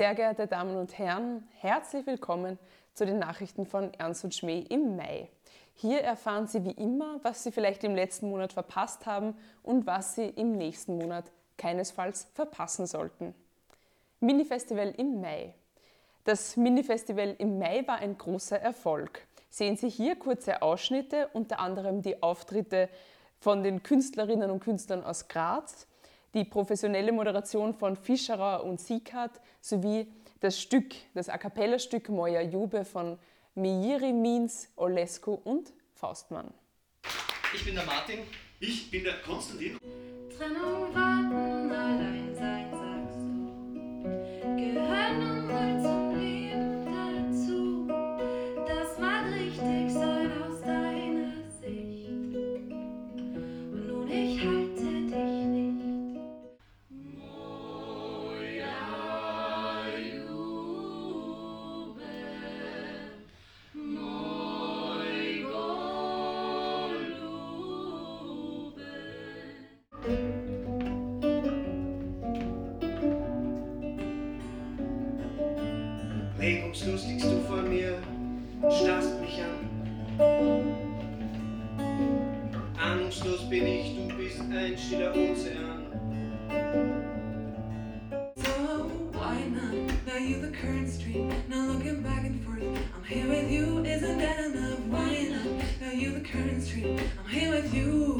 Sehr geehrte Damen und Herren, herzlich willkommen zu den Nachrichten von Ernst und Schmäh im Mai. Hier erfahren Sie wie immer, was Sie vielleicht im letzten Monat verpasst haben und was Sie im nächsten Monat keinesfalls verpassen sollten. Mini-Festival im Mai. Das Mini-Festival im Mai war ein großer Erfolg. Sehen Sie hier kurze Ausschnitte, unter anderem die Auftritte von den Künstlerinnen und Künstlern aus Graz, die professionelle Moderation von Fischerer und Siekat sowie das Stück, das A cappella-Stück Moja Jube von Meiri Means, Olescu und Faustmann. Ich bin der Martin. Ich bin der Konstantin. Trennung warten, Regungslos liegst du vor mir, starrst mich an. Ahnungslos bin ich, du bist ein stiller Ozean. So why not? Now you the current stream. Now looking back and forth. I'm here with you. Isn't that enough? Why not? Now you the current stream. I'm here with you.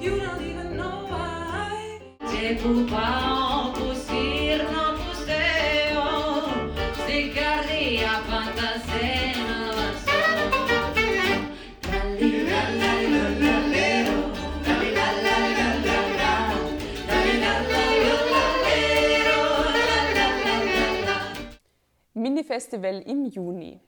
You don't even know why. Te Mini-Festival im Juni.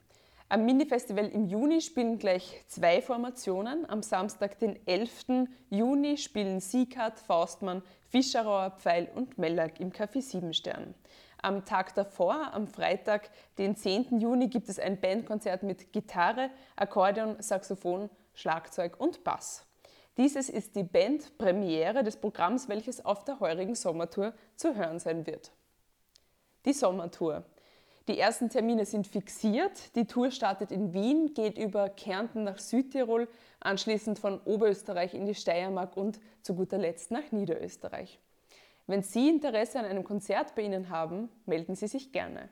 Am Mini-Festival im Juni spielen gleich zwei Formationen. Am Samstag, den 11. Juni, spielen Siekat, Faustmann, Fischerauer, Pfeil und Mellack im Café Siebenstern. Am Tag davor, am Freitag, den 10. Juni, gibt es ein Bandkonzert mit Gitarre, Akkordeon, Saxophon, Schlagzeug und Bass. Dieses ist die Bandpremiere des Programms, welches auf der heurigen Sommertour zu hören sein wird. Die Sommertour. Die ersten Termine sind fixiert. Die Tour startet in Wien, geht über Kärnten nach Südtirol, anschließend von Oberösterreich in die Steiermark und zu guter Letzt nach Niederösterreich. Wenn Sie Interesse an einem Konzert bei Ihnen haben, melden Sie sich gerne.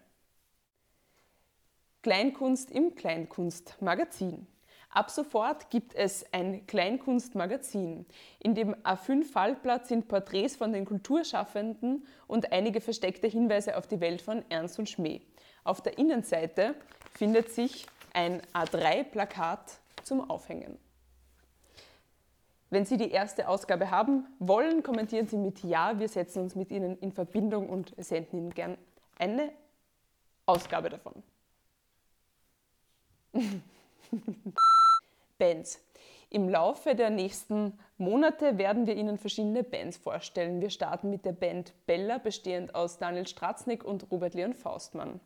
Kleinkunst im Kleinkunstmagazin. Ab sofort gibt es ein Kleinkunstmagazin. In dem A5-Fallblatt sind Porträts von den Kulturschaffenden und einige versteckte Hinweise auf die Welt von Ernst und Schmäh. Auf der Innenseite findet sich ein A3-Plakat zum Aufhängen. Wenn Sie die erste Ausgabe haben wollen, kommentieren Sie mit Ja. Wir setzen uns mit Ihnen in Verbindung und senden Ihnen gern eine Ausgabe davon. Bands. Im Laufe der nächsten Monate werden wir Ihnen verschiedene Bands vorstellen. Wir starten mit der Band Bella, bestehend aus Daniel Stratznik und Robert Leon Faustmann.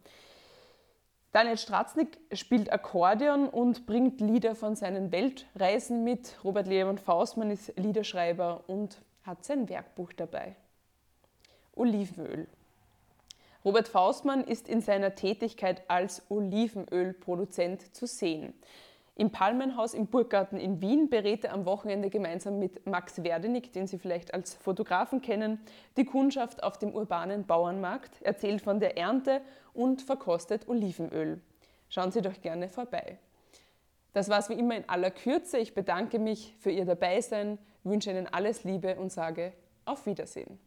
Daniel Stratznik spielt Akkordeon und bringt Lieder von seinen Weltreisen mit. Robert Leon Faustmann ist Liederschreiber und hat sein Werkbuch dabei. Olivenöl. Robert Faustmann ist in seiner Tätigkeit als Olivenölproduzent zu sehen. Im Palmenhaus im Burggarten in Wien berät er am Wochenende gemeinsam mit Max Werdenig, den Sie vielleicht als Fotografen kennen, die Kundschaft auf dem urbanen Bauernmarkt, erzählt von der Ernte und verkostet Olivenöl. Schauen Sie doch gerne vorbei. Das war's wie immer in aller Kürze. Ich bedanke mich für Ihr Dabeisein, wünsche Ihnen alles Liebe und sage auf Wiedersehen.